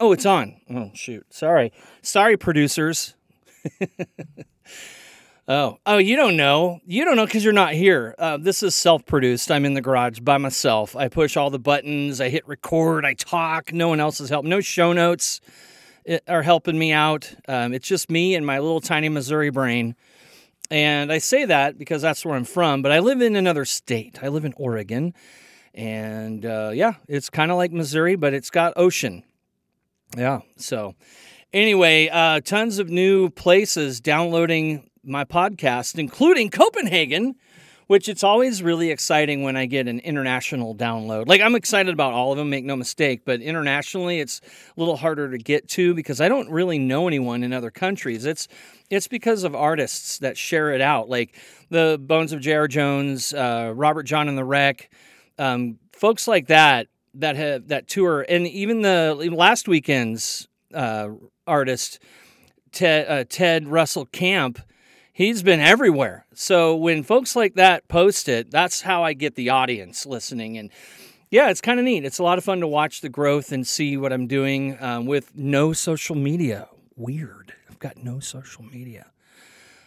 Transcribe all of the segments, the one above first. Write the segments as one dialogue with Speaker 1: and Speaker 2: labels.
Speaker 1: Oh, it's on. Oh, shoot. Sorry. Sorry, producers. oh, oh, you don't know. You don't know because you're not here. Uh, this is self produced. I'm in the garage by myself. I push all the buttons. I hit record. I talk. No one else is helping. No show notes eh, are helping me out. Um, it's just me and my little tiny Missouri brain. And I say that because that's where I'm from, but I live in another state. I live in Oregon. And uh, yeah, it's kind of like Missouri, but it's got ocean. Yeah. So, anyway, uh, tons of new places downloading my podcast, including Copenhagen, which it's always really exciting when I get an international download. Like, I'm excited about all of them, make no mistake, but internationally, it's a little harder to get to because I don't really know anyone in other countries. It's it's because of artists that share it out, like the Bones of J.R. Jones, uh, Robert John and the Wreck, um, folks like that that have that tour, and even the last weekend's uh, artist Ted, uh, Ted Russell Kamp. He's been everywhere. So when folks like that post it, that's how I get the audience listening. And yeah, it's kind of neat. It's a lot of fun to watch the growth and see what I'm doing um, with no social media. Weird. I've got no social media.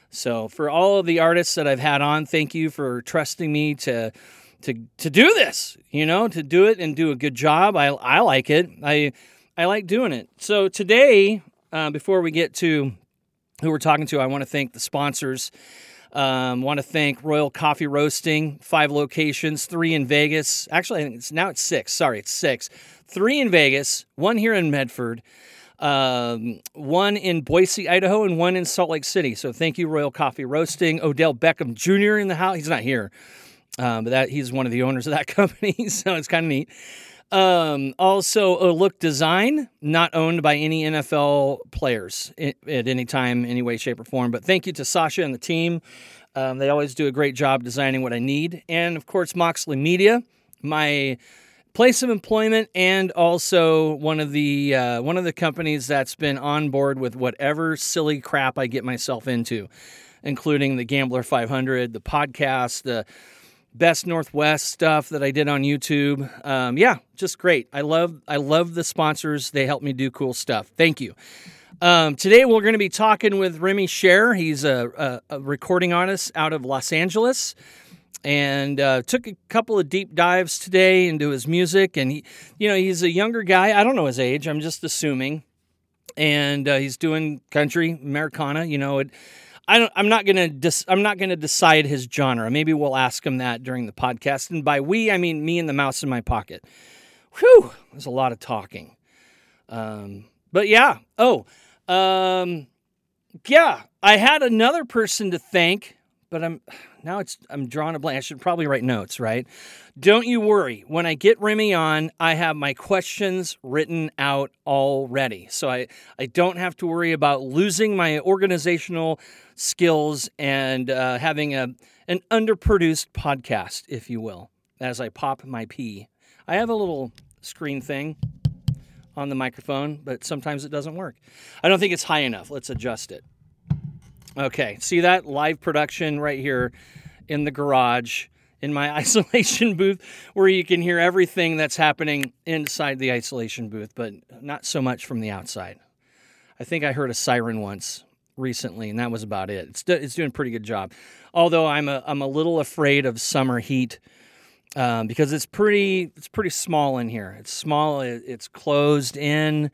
Speaker 1: So for all of the artists that I've had on, thank you for trusting me to to to do this, you know, to do it and do a good job. I I like it. I I like doing it. So today, uh, before we get to who we're talking to, I want to thank the sponsors. Um, want to thank Royal Coffee Roasting, five locations, three in Vegas. Actually, I think it's now it's six. Sorry, it's six. Three in Vegas, one here in Medford, um, one in Boise, Idaho, and one in Salt Lake City. So thank you, Royal Coffee Roasting. Odell Beckham Jr. in the house. He's not here. Um, but that he's one of the owners of that company, so it's kind of neat. Um, also, a look design, not owned by any NFL players at any time, any way, shape, or form. But thank you to Sasha and the team. Um, they always do a great job designing what I need. And of course, Moxley Media, my place of employment, and also one of the uh, one of the companies that's been on board with whatever silly crap I get myself into, including the Gambler 500, the podcast, the best Northwest stuff that I did on YouTube. Um, yeah, just great. I love I love the sponsors. They help me do cool stuff. Thank you. Um, today we're going to be talking with Remy Sher. He's a, a, a, recording artist out of Los Angeles, and uh, took a couple of deep dives today into his music. And he, you know, he's a younger guy. I don't know his age. I'm just assuming. And uh, he's doing country Americana. You know, it, I don't. I'm not gonna. Dis, I'm not gonna decide his genre. Maybe we'll ask him that during the podcast. And by we, I mean me and the mouse in my pocket. Whew, there's a lot of talking. Um, but yeah. Oh, um, yeah. I had another person to thank, but I'm now it's I'm drawing a blank. I should probably write notes, right? Don't you worry. When I get Remy on, I have my questions written out already. So I, I don't have to worry about losing my organizational skills and uh, having a an underproduced podcast, if you will, as I pop my pee. I have a little screen thing on the microphone, but sometimes it doesn't work. I don't think it's high enough. Let's adjust it. Okay, see that live production right here in the garage in my isolation booth where you can hear everything that's happening inside the isolation booth, but not so much from the outside. I think I heard a siren once recently, and that was about it. It's, it's doing a pretty good job. Although I'm a, I'm a little afraid of summer heat um, because it's pretty it's pretty small in here. It's small. It, it's closed in.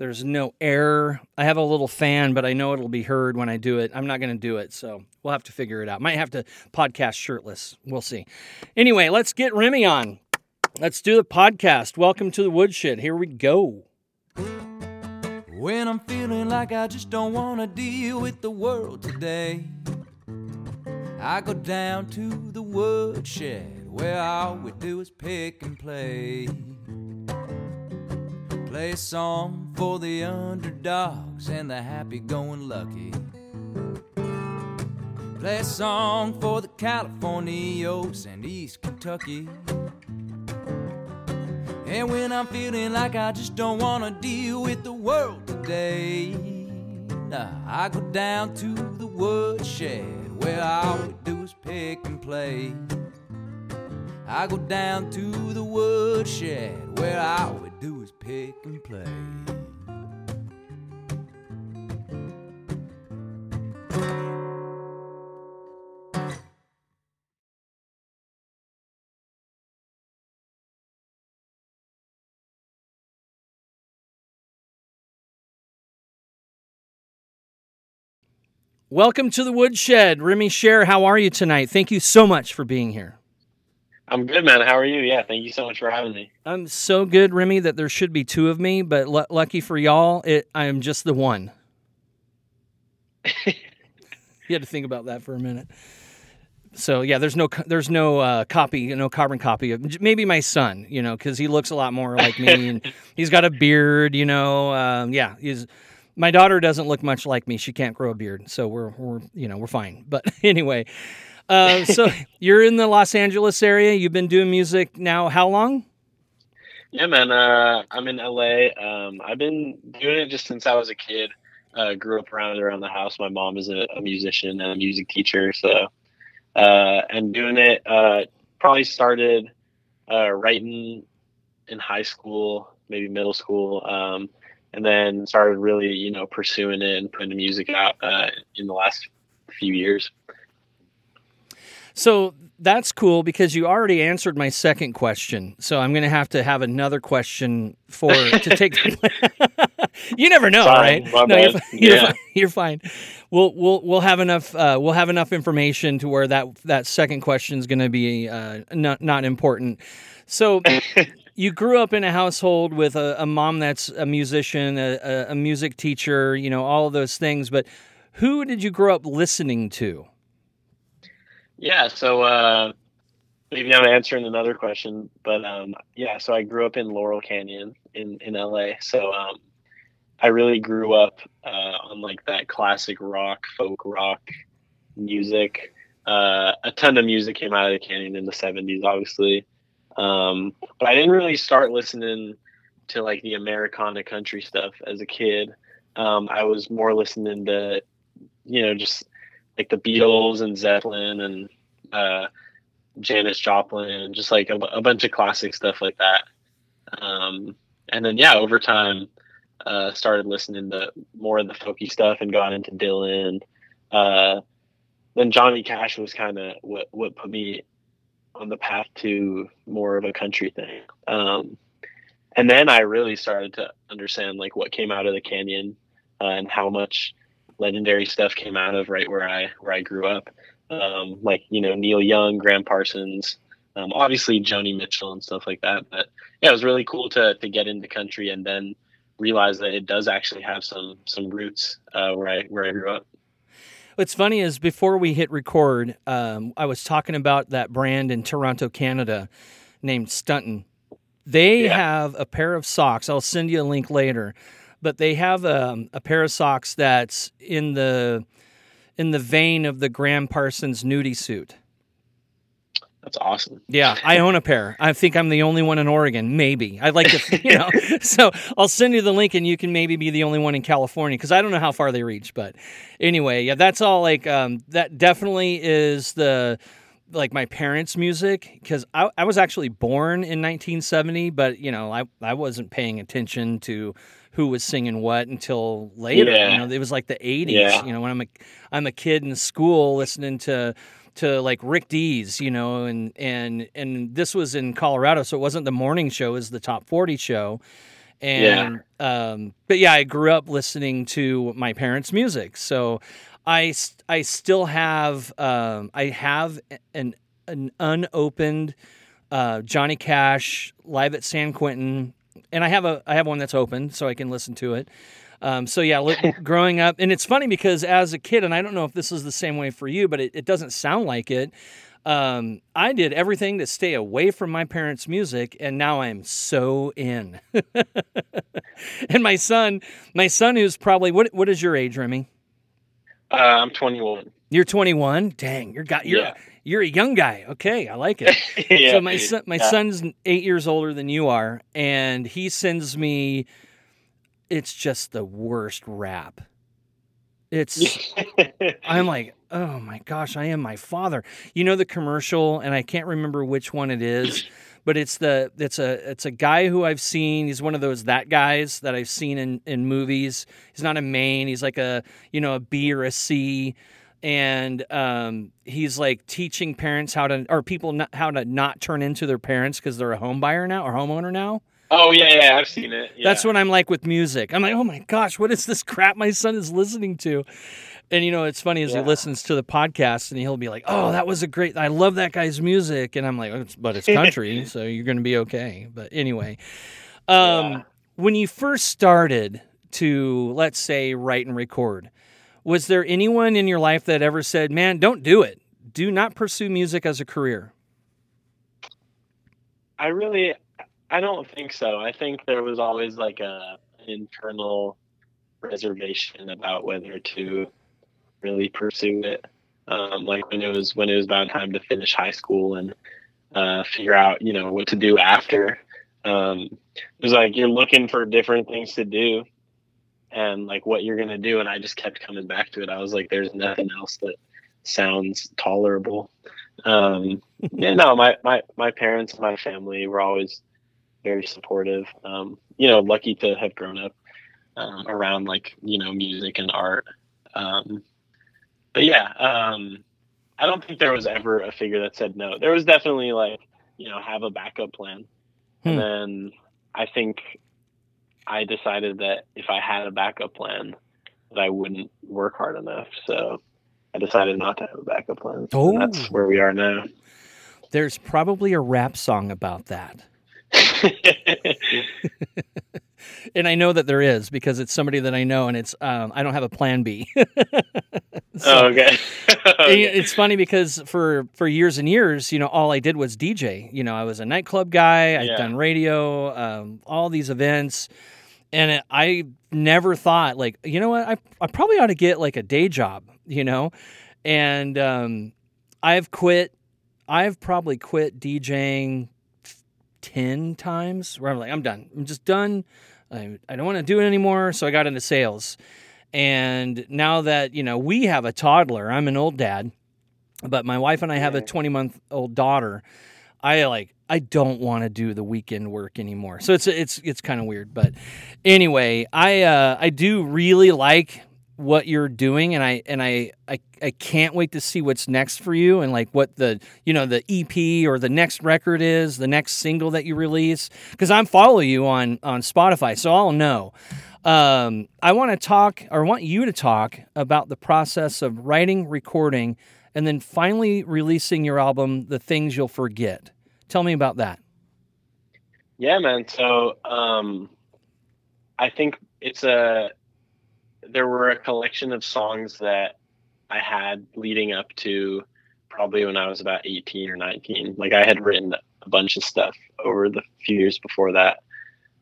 Speaker 1: There's no air. I have a little fan, but I know it'll be heard when I do it. I'm not going to do it, so we'll have to figure it out. Might have to podcast shirtless. We'll see. Anyway, let's get Remy on. Let's do the podcast. Welcome to the woodshed. Here we go.
Speaker 2: When I'm feeling like I just don't want to deal with the world today, I go down to the woodshed where all we do is pick and play. Play a song for the underdogs and the happy going lucky. Play a song for the Californios and East Kentucky. And when I'm feeling like I just don't wanna deal with the world today, nah, I go down to the woodshed where all we do is pick and play. I go down to the woodshed where all we do is pick and play.
Speaker 1: Welcome to the Woodshed. Remy Sher, how are you tonight? Thank you so much for being here.
Speaker 3: I'm good, man. How are you? Yeah, thank you so much for having me.
Speaker 1: I'm so good, Remy, that there should be two of me, but l- lucky for y'all, it, I am just the one. you had to think about that for a minute. So yeah, there's no there's no uh, copy, no carbon copy of maybe my son, you know, because he looks a lot more like me, and he's got a beard, you know. Um, yeah, he's my daughter doesn't look much like me. She can't grow a beard, so we're we're you know we're fine. But anyway, uh, so you're in the Los Angeles area. You've been doing music now. How long?
Speaker 3: Yeah, man. Uh, I'm in LA. Um, I've been doing it just since I was a kid. Uh, grew up around around the house. My mom is a, a musician and a music teacher, so uh, and doing it uh, probably started uh, writing in high school, maybe middle school. Um, and then started really, you know, pursuing it and putting the music out uh, in the last few years.
Speaker 1: So that's cool because you already answered my second question. So I'm going to have to have another question for to take. you never know,
Speaker 3: Sorry,
Speaker 1: right?
Speaker 3: no,
Speaker 1: you're, you're,
Speaker 3: yeah.
Speaker 1: fine. you're fine. We'll we'll we'll have enough uh, we'll have enough information to where that that second question is going to be uh, not not important. So you grew up in a household with a, a mom that's a musician, a, a, music teacher, you know, all of those things. But who did you grow up listening to?
Speaker 3: Yeah, so uh, maybe I'm answering another question, but um, yeah, so I grew up in Laurel Canyon in in LA. So um, I really grew up uh, on like that classic rock, folk rock music. Uh, a ton of music came out of the canyon in the 70s, obviously. Um, but I didn't really start listening to like the Americana country stuff as a kid. Um, I was more listening to, you know, just like the Beatles and Zeppelin and uh, Janis Joplin and just like a, a, bunch of classic stuff like that. Um, and then yeah, over time, uh, started listening to more of the folky stuff and got into Dylan. Uh, then Johnny Cash was kind of what what put me on the path to more of a country thing. Um, and then I really started to understand like what came out of the canyon uh, and how much legendary stuff came out of right where I where I grew up. Um, like you know Neil Young, Gram Parsons, um, obviously Joni Mitchell and stuff like that. But yeah, it was really cool to to get into country and then realize that it does actually have some some roots uh, where I where I grew up.
Speaker 1: What's funny is before we hit record, um, I was talking about that brand in Toronto, Canada, named Stuntin. They yeah. have a pair of socks. I'll send you a link later, but they have um, a pair of socks that's in the in the vein of the Gram Parsons nudie suit.
Speaker 3: That's awesome.
Speaker 1: Yeah, I own a pair. I think I'm the only one in Oregon. Maybe I'd like to, you know. so I'll send you the link, and you can maybe be the only one in California because I don't know how far they reach. But anyway, yeah, that's all. Like um, that definitely is the like my parents' music because I, I was actually born in 1970, but you know I I wasn't paying attention to who was singing what until later.
Speaker 3: Yeah.
Speaker 1: You know, it was like the 80s.
Speaker 3: Yeah.
Speaker 1: You know, when I'm a I'm a kid in school listening to to like Rick Dees, you know, and and and this was in Colorado, so it wasn't the morning show; it was the top forty show. And yeah. um, but yeah, I grew up listening to my parents' music, so I I still have um, I have an an unopened uh, Johnny Cash live at San Quentin, and I have a I have one that's open, so I can listen to it. Um, so yeah, look, growing up, and it's funny because as a kid, and I don't know if this is the same way for you, but it, it doesn't sound like it. Um, I did everything to stay away from my parents' music, and now I'm so in. and my son, my son, who's probably what? What is your age, Remy?
Speaker 3: Uh, I'm 21.
Speaker 1: You're 21. Dang, you're got you're
Speaker 3: Yeah.
Speaker 1: You're a young guy. Okay, I like it.
Speaker 3: yeah.
Speaker 1: so my son, my
Speaker 3: Yeah.
Speaker 1: son's eight years older than you are, and he sends me. It's just the worst rap. It's I'm like, oh my gosh, I am my father. You know the commercial, and I can't remember which one it is, but it's the it's a it's a guy who I've seen. He's one of those that guys that I've seen in in movies. He's not a main. He's like a you know a B or a C. And um, he's like teaching parents how to, or people not, how to not turn into their parents because they're a home buyer now or homeowner now.
Speaker 3: Oh yeah, yeah, I've seen it. Yeah.
Speaker 1: That's what I'm like with music. I'm like, oh my gosh, what is this crap my son is listening to? And you know, it's funny as
Speaker 3: Yeah.
Speaker 1: he listens to the podcast and he'll be like, "Oh, that was a great. I love that guy's music." And I'm like, "It's- "But it's country, so you're going to be okay." But anyway, um,
Speaker 3: Yeah.
Speaker 1: when you first started to, let's say, write and record, was there anyone in your life that ever said, "Man, don't do it. Do not pursue music as a career"?
Speaker 3: I really, I don't think so. I think there was always like a an internal reservation about whether to really pursue it. Um, like when it was when it was about time to finish high school and uh, figure out, you know, what to do after. Um, it was like you're looking for different things to do and like what you're gonna do, and I just kept coming back to it. I was like, there's nothing else that sounds tolerable. Um, yeah, no, my, my, my parents and my family were always very supportive. Um, you know, lucky to have grown up um, around like, you know, music and art. Um, but yeah, um, I don't think there was ever a figure that said no. There was definitely like, you know, have a backup plan.
Speaker 1: Hmm.
Speaker 3: And then I think I decided that if I had a backup plan, that I wouldn't work hard enough. So I decided not to have a backup plan.
Speaker 1: Oh.
Speaker 3: And that's where we are now.
Speaker 1: There's probably a rap song about that. and I know that there is because it's somebody that I know, and it's um, I don't have a plan B.
Speaker 3: oh, okay.
Speaker 1: And it's funny because for for years and years, you know, all I did was DJ. You know, I was a nightclub guy.
Speaker 3: Yeah.
Speaker 1: done radio, um, all these events, and it, I never thought like, you know what, I I probably ought to get like a day job. You know, and um, I've quit. I've probably quit DJing ten times. Where I'm like, I'm done. I'm just done. I, I don't want to do it anymore. So I got into sales. And now that, you know, we have a toddler, I'm an old dad, but my wife and I have a 20 month old daughter. I like, I don't want to do the weekend work anymore. So it's, it's, it's kind of weird. But anyway, I, uh, I do really like what you're doing and I, and I, I, I can't wait to see what's next for you and like what the, you know, the EP or the next record is, the next single that you release. Cause I'm follow you on, on Spotify. So I'll know. Um, I want to talk, or want you to talk about the process of writing, recording, and then finally releasing your album, "The Things You'll Forget." Tell me about that.
Speaker 3: Yeah, man. So um, I think it's a there were a collection of songs that I had leading up to probably when I was about 18 or 19. Like I had written a bunch of stuff over the few years before that.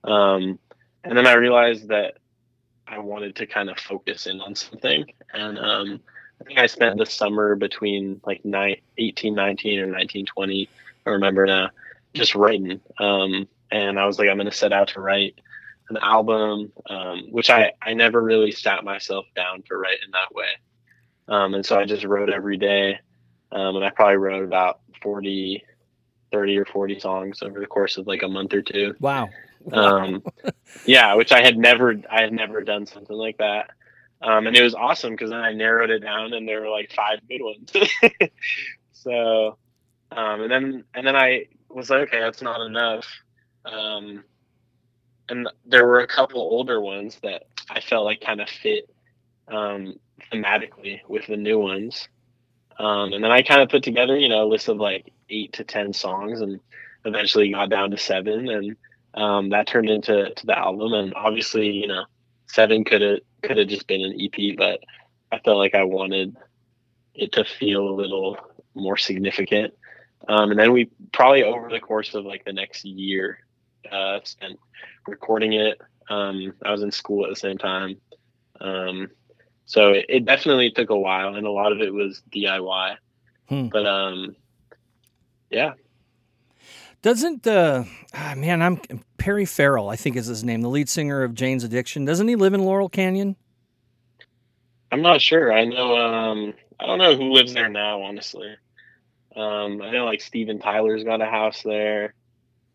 Speaker 3: Um, and then I realized that I wanted to kind of focus in on something. And um, I think I spent the summer between like ni- 18, 19 or 19, 20. I remember now just writing. Um, and I was like, I'm going to set out to write an album, um, which I, I never really sat myself down to write in that way. Um, and so I just wrote every day. Um, and I probably wrote about 40, 30 or 40 songs over the course of like a month or two.
Speaker 1: Wow.
Speaker 3: Um, yeah, which I had never, I had never done something like that. Um, and it was awesome because then I narrowed it down and there were like five good ones. so, um, and then, and then I was like, okay, that's not enough. Um, and there were a couple older ones that I felt like kind of fit, um, thematically with the new ones. Um, and then I kind of put together, you know, a list of like eight to 10 songs and eventually got down to seven. And, um, that turned into to the album. And obviously, you know, seven could have could have just been an EP, but I felt like I wanted it to feel a little more significant. Um, and then we probably over the course of like the next year uh, spent recording it. Um, I was in school at the same time, um, so it, it definitely took a while, and a lot of it was DIY.
Speaker 1: Hmm.
Speaker 3: But um, yeah,
Speaker 1: Doesn't uh, ah, man, I'm Perry Farrell, I think is his name, the lead singer of Jane's Addiction. Doesn't he live in Laurel Canyon?
Speaker 3: I'm not sure. I know. Um, I don't know who lives there now. Honestly, um, I know like Steven Tyler's got a house there.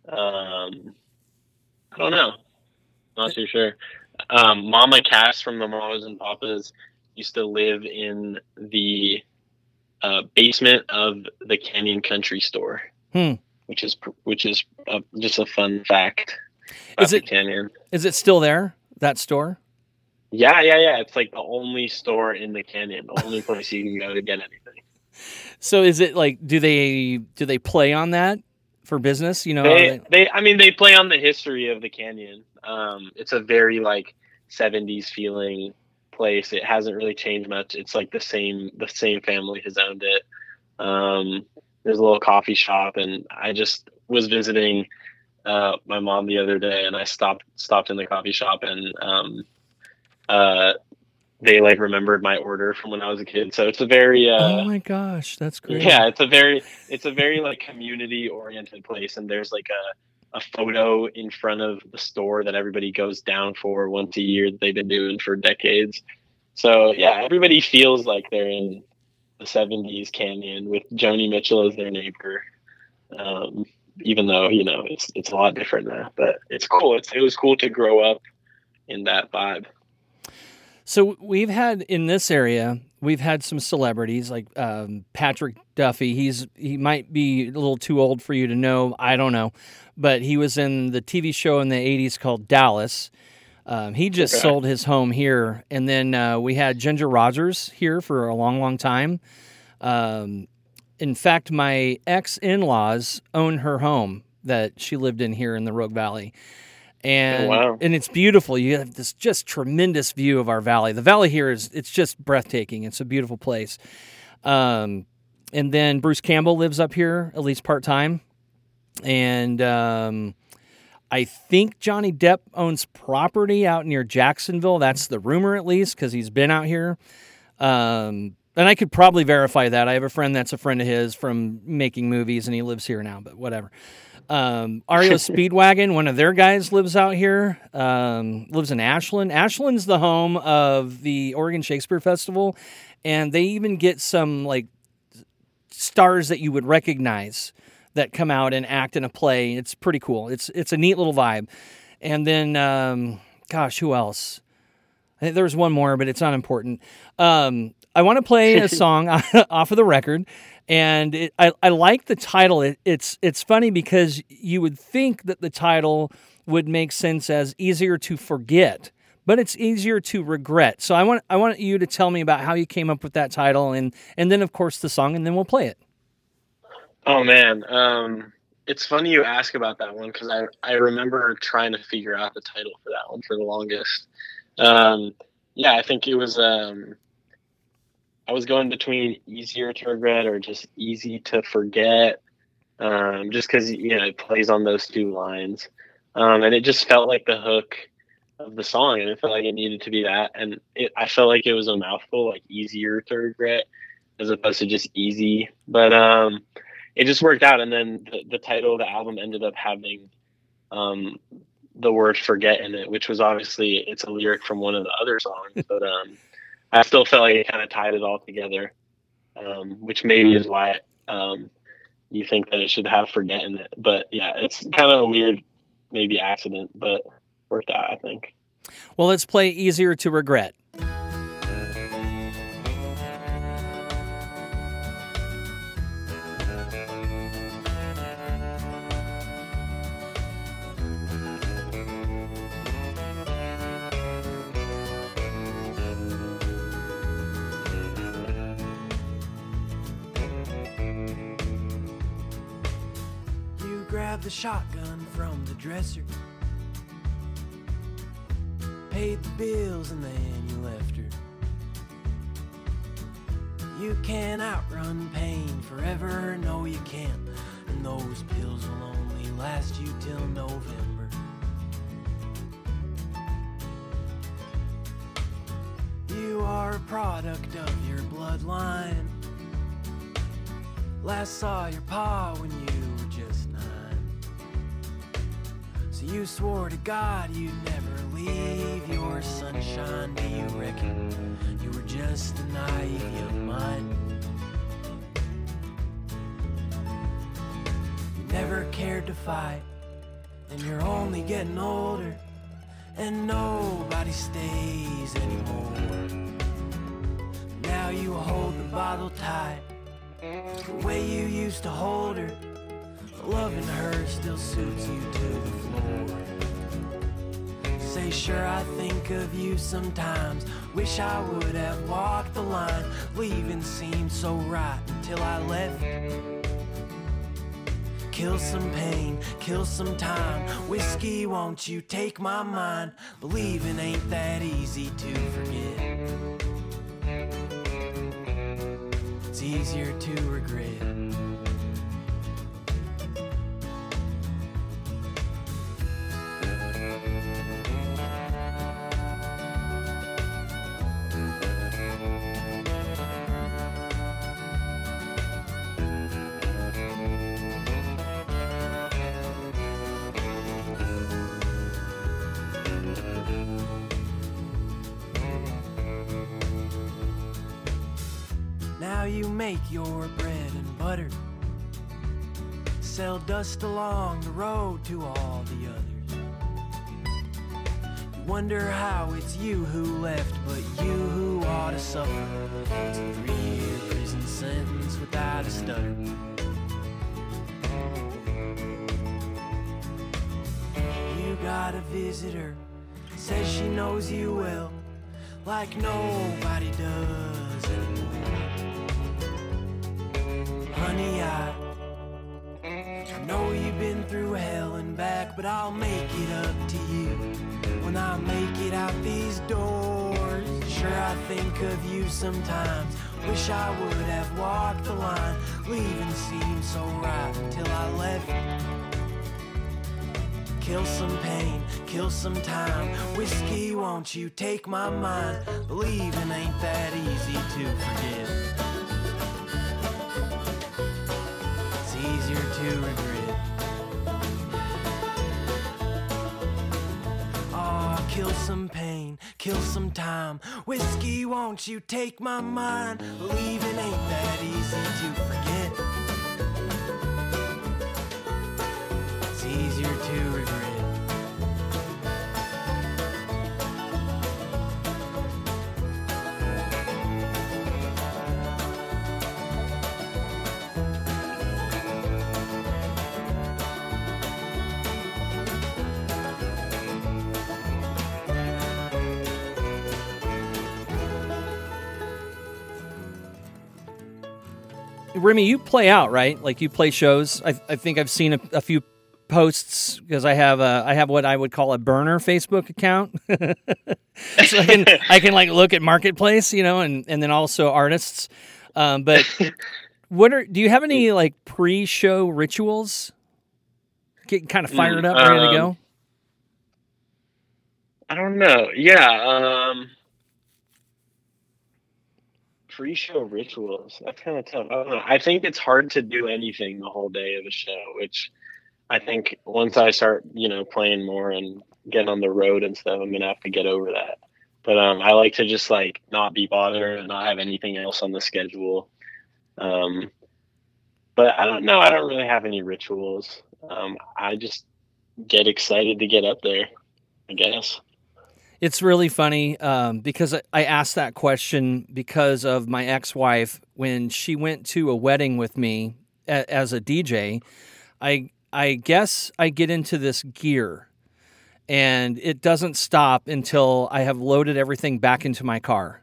Speaker 3: Um, I don't know. Not too sure. Um, Mama Cass from the Mamas and Papas used to live in the uh, basement of the Canyon Country Store,
Speaker 1: Hmm.
Speaker 3: Which is which is uh, just a fun fact.
Speaker 1: Is it-
Speaker 3: the Canyon?
Speaker 1: Is it still there? That store?
Speaker 3: Yeah, yeah, yeah. It's like the only store in the canyon, the only place you can go to get anything.
Speaker 1: So is it like do they do they play on that for business? You know,
Speaker 3: They,
Speaker 1: they-
Speaker 3: they, I mean, they play on the history of the canyon. Um, it's a very like '70s feeling place. It hasn't really changed much. It's like the same, the same family has owned it. Um, there's a little coffee shop, and I just was visiting uh, my mom the other day, and I stopped stopped in the coffee shop, and um, uh, they like remembered my order from when I was a kid. So it's a very uh,
Speaker 1: oh my gosh, that's great.
Speaker 3: yeah, it's a very it's a very like community oriented place and there's like a a photo in front of the store that everybody goes down for once a year that they've been doing for decades. So yeah, everybody feels like they're in the 70s canyon with Joni Mitchell as their neighbor. Um, even though, you know, it's it's a lot different now, but it's cool. It's it was cool to grow up in that vibe.
Speaker 1: So we've had in this area, we've had some celebrities like um, Patrick Duffy. He's he might be a little too old for you to know. I don't know, but he was in the TV show in the '80s called Dallas. Um, he just
Speaker 3: Okay.
Speaker 1: sold his home here, and then uh, we had Ginger Rogers here for a long, long time. Um, in fact, my ex in laws own her home that she lived in here in the Rogue Valley. And,
Speaker 3: Oh, wow.
Speaker 1: and it's beautiful. You have this just tremendous view of our valley. The valley here is it's just breathtaking. It's a beautiful place. Um, and then Bruce Campbell lives up here at least part time, and um, I think Johnny Depp owns property out near Jacksonville. That's the rumor, at least, because he's been out here. Um, and I could probably verify that. I have a friend that's a friend of his from making movies, and he lives here now. But whatever. Um, REO Speedwagon, one of their guys lives out here. Um, lives in Ashland. Ashland's the home of the Oregon Shakespeare Festival, and they even get some like stars that you would recognize that come out and act in a play. It's pretty cool. It's it's a neat little vibe. And then, um, gosh, who else? I think there's one more, but it's not important. Um, I want to play a song off of the record, and it, I, I like the title. It, it's it's funny because you would think that the title would make sense as easier to forget, but it's easier to regret. So I want I want you to tell me about how you came up with that title, and and then of course the song, and then we'll play it.
Speaker 3: Oh man, um, it's funny you ask about that one because I I remember trying to figure out the title for that one for the longest. Um, yeah, I think it was. Um, I was going between easier to regret or just easy to forget, um, just because you know it plays on those two lines, um, and it just felt like the hook of the song, and it felt like it needed to be that, and it I felt like it was a mouthful, like easier to regret, as opposed to just easy, but um it just worked out. And then the, the title of the album ended up having um the word forget in it which was obviously it's a lyric from one of the other songs but um i still felt like it kind of tied it all together um which maybe is why um you think that it should have forget in it. But yeah it's kind of a weird maybe accident but worked out i think.
Speaker 1: Well, let's play easier to regret.
Speaker 2: Shotgun from the dresser, paid the bills, and then you left her. You can't outrun pain forever, no, you can't. And those pills will only last you till November. You are a product of your bloodline. Last saw your pa when you were just. So
Speaker 4: you swore to God you'd never leave your sunshine. Do you reckon you were just a naive young mind? You never cared to fight, and you're only getting older, and nobody stays anymore. Now you hold the bottle tight, the way you used to hold her. Loving her still suits you to the floor. Say, sure, I think of you sometimes. Wish I would have walked the line. Leaving seemed so right until I left. Kill some pain, kill some time. Whiskey, won't you take my mind? Believing ain't that easy to forget. It's easier to regret. Along the road to all the others. You wonder how it's you who left, but you who ought to suffer. It's a three year prison sentence without a stutter. You got a visitor, says she knows you well, like nobody does anymore. Honey, I, through hell and back, but I'll make it up to you when I make it out these doors. Sure, I think of you sometimes. Wish I would have walked the line. Leaving seemed so right until I left. Kill some pain, kill some time. Whiskey, won't you take my mind? Leaving ain't that easy to forget. It's easier to regret. Kill some pain, kill some time. Whiskey, won't you take my mind? Believing ain't that easy to forget.
Speaker 1: Remy, you play out, right? Like you play shows. I, I think I've seen a, a few posts because I have a I have what I would call a burner Facebook account. so I can I can like look at marketplace, you know, and and then also artists. Um, but what are do you have any like pre-show rituals? Getting kind of fired up, ready to
Speaker 3: um,
Speaker 1: go.
Speaker 3: I don't know. Yeah. Um, pre-show rituals. That's kind of tough. I don't know. I think it's hard to do anything the whole day of a show, which I think once I start, you know, playing more and get on the road and stuff, I'm gonna have to get over that. But um, I like to just like not be bothered and not have anything else on the schedule. Um, but I don't know. I don't really have any rituals. Um, I just get excited to get up there. I guess.
Speaker 1: It's really funny um, because I- asked that question because of my ex-wife when she went to a wedding with me a- as a DJ. I I guess I get into this gear, and it doesn't stop until I have loaded everything back into my car.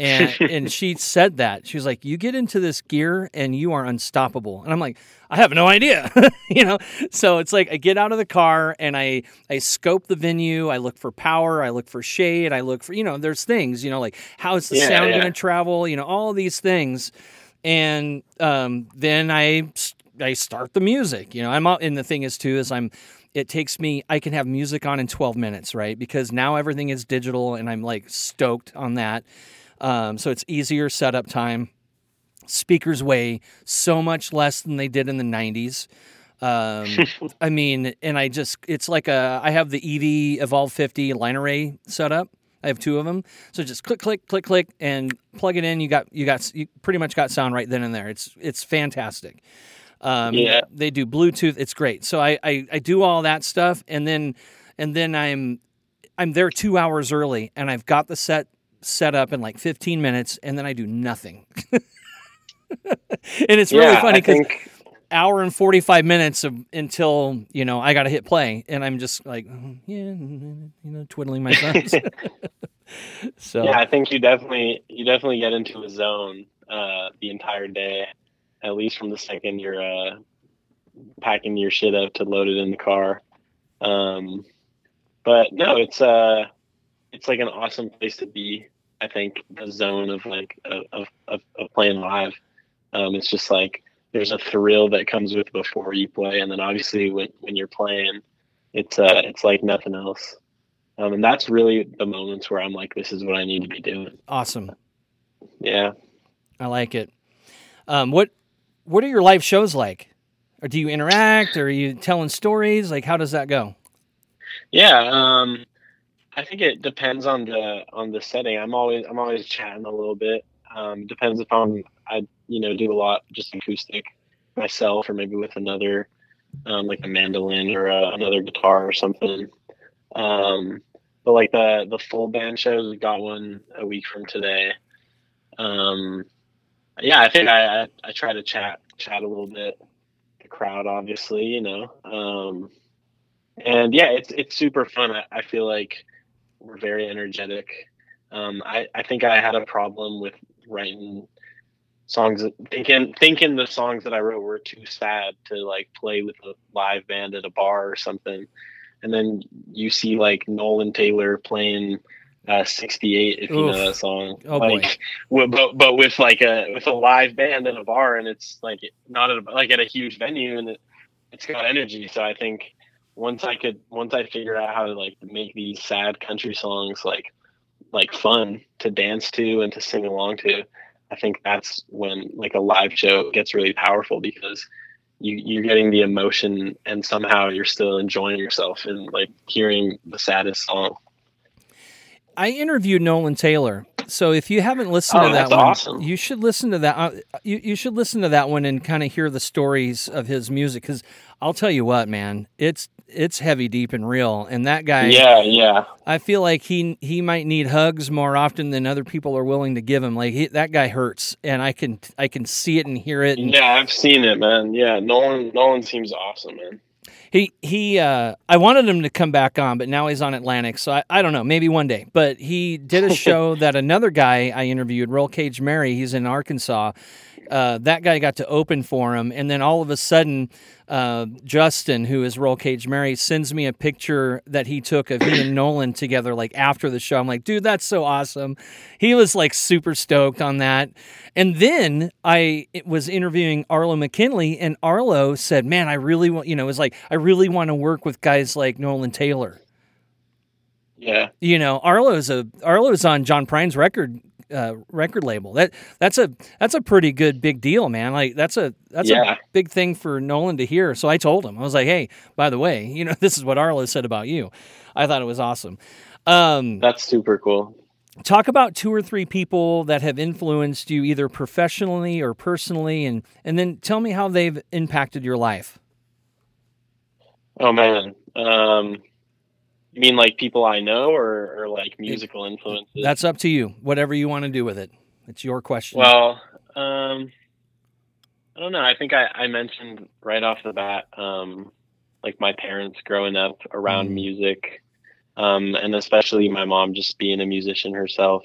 Speaker 1: And and she said that she was like, "You get into this gear and you are unstoppable." And I'm like, "I have no idea," you know. So it's like I get out of the car and I I scope the venue. I look for power. I look for shade. I look for you know, there's things you know like how is the
Speaker 3: Yeah,
Speaker 1: sound
Speaker 3: yeah.
Speaker 1: going to travel? You know, all these things. And um, then I I start the music. You know, I'm out, and the thing is too is I'm. It takes me. I can have music on in 12 minutes, right? Because now everything is digital, and I'm like stoked on that. Um, so it's easier setup time. Speakers weigh so much less than they did in the 90s. Um, I mean, and I just it's like a I have the EV Evolve 50 line array set up. I have two of them, so just click, click, click, click, and plug it in. You got you got you pretty much got sound right then and there. It's it's fantastic. Um,
Speaker 3: Yeah.
Speaker 1: they do Bluetooth. It's great. So I, I I do all that stuff, and then and then I'm I'm there two hours early, and I've got the set set up in like 15 minutes, and then I do nothing. and it's really
Speaker 3: yeah,
Speaker 1: funny because
Speaker 3: think
Speaker 1: hour and 45 minutes of, until you know I got to hit play, and I'm just like "Oh, yeah, you know, twiddling my thumbs. so
Speaker 3: yeah, I think you definitely you definitely get into a zone uh, the entire day, at least from the second you're uh, packing your shit up to load it in the car. Um, but no, it's uh, it's like an awesome place to be. I think the zone of like of of, of playing live. Um, it's just like there's a thrill that comes with before you play, and then obviously when when you're playing, it's uh it's like nothing else. Um, and that's really the moments where I'm like, this is what I need to be doing.
Speaker 1: awesome.
Speaker 3: Yeah.
Speaker 1: I like it. Um, what what are your live shows like? Or do you interact? Or are you telling stories? Like, how does that go?
Speaker 3: Yeah, um, I think it depends on the on the setting. I'm always I'm always chatting a little bit. Um, depends if I'm I you know do a lot just acoustic myself or maybe with another um, like a mandolin or uh, another guitar or something. Um, but like the the full band shows, we got one a week from today. Um, yeah, I think I, I I try to chat chat a little bit. The crowd, obviously, you know. Um, and yeah, it's it's super fun. I, I feel like we're very energetic. Um, I I think I had a problem with writing songs, thinking thinking the songs that I wrote were too sad to like play with a live band at a bar or something. And then you see like Nolan Taylor playing uh, 68 if you know that song.
Speaker 1: Oh, boy.
Speaker 3: like, wi- but but with like a with a live band in a bar, and it's like not at a, like at a huge venue, and it, it's got energy. So I think once I could once I figured out how to like make these sad country songs like like fun to dance to and to sing along to, I think that's when like a live show gets really powerful because you you're getting the emotion and somehow you're still enjoying yourself and like hearing the saddest song.
Speaker 1: I interviewed Nolan Taylor. So if you haven't listened
Speaker 3: Oh,
Speaker 1: to that one,
Speaker 3: awesome.
Speaker 1: you should listen to that. Uh, you, you should listen to that one and kind of hear the stories of his music. Because I'll tell you what, man, it's it's heavy, deep, and real. And that guy,
Speaker 3: Yeah, yeah.
Speaker 1: I feel like he he might need hugs more often than other people are willing to give him. Like he, that guy hurts, and I can I can see it and hear it. And
Speaker 3: Yeah, I've seen it, man. Yeah, Nolan Nolan seems awesome, man.
Speaker 1: He he uh I wanted him to come back on, but now he's on Atlantic, so I, I don't know, maybe one day. But he did a show that another guy I interviewed, Roll Cage Mary, he's in Arkansas. Uh, that guy got to open for him, and then all of a sudden, uh, Justin, who is Roll Cage Mary, sends me a picture that he took of he and Nolan together, like after the show. I'm like, dude, that's so awesome. He was like super stoked on that. And then I was interviewing Arlo McKinley, and Arlo said, "Man, I really want, you know, it was like I really want to work with guys like Nolan Taylor."
Speaker 3: Yeah.
Speaker 1: You know, Arlo's a Arlo's on John Prine's record uh, record label. That that's a that's a pretty good big deal, man. Like that's a that's
Speaker 3: Yeah.
Speaker 1: a big thing for Nolan to hear. So I told him, I was like, "Hey, by the way, you know, this is what Arlo said about you." I thought it was awesome. Um,
Speaker 3: That's super cool.
Speaker 1: talk about two or three people that have influenced you either professionally or personally and and then tell me how they've impacted your life
Speaker 3: Oh man. Um you mean like people I know or, or like musical influences?
Speaker 1: that's up to you whatever you want to do with it it's your question
Speaker 3: Well, um, I don't know. I think I, I mentioned right off the bat, um, like my parents growing up around
Speaker 1: Mhm.
Speaker 3: music, um, and especially my mom just being a musician herself,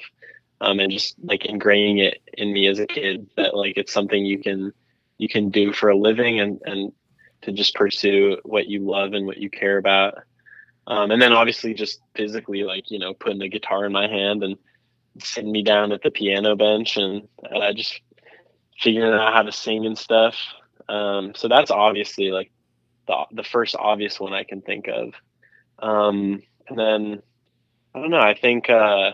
Speaker 3: um, and just like ingraining it in me as a kid that like it's something you can you can do for a living and and to just pursue what you love and what you care about. Um, and then obviously just physically like you know putting a guitar in my hand and sitting me down at the piano bench and uh, just figuring out how to sing and stuff. Um, so that's obviously like the the first obvious one I can think of. Um, and then I don't know. I think uh,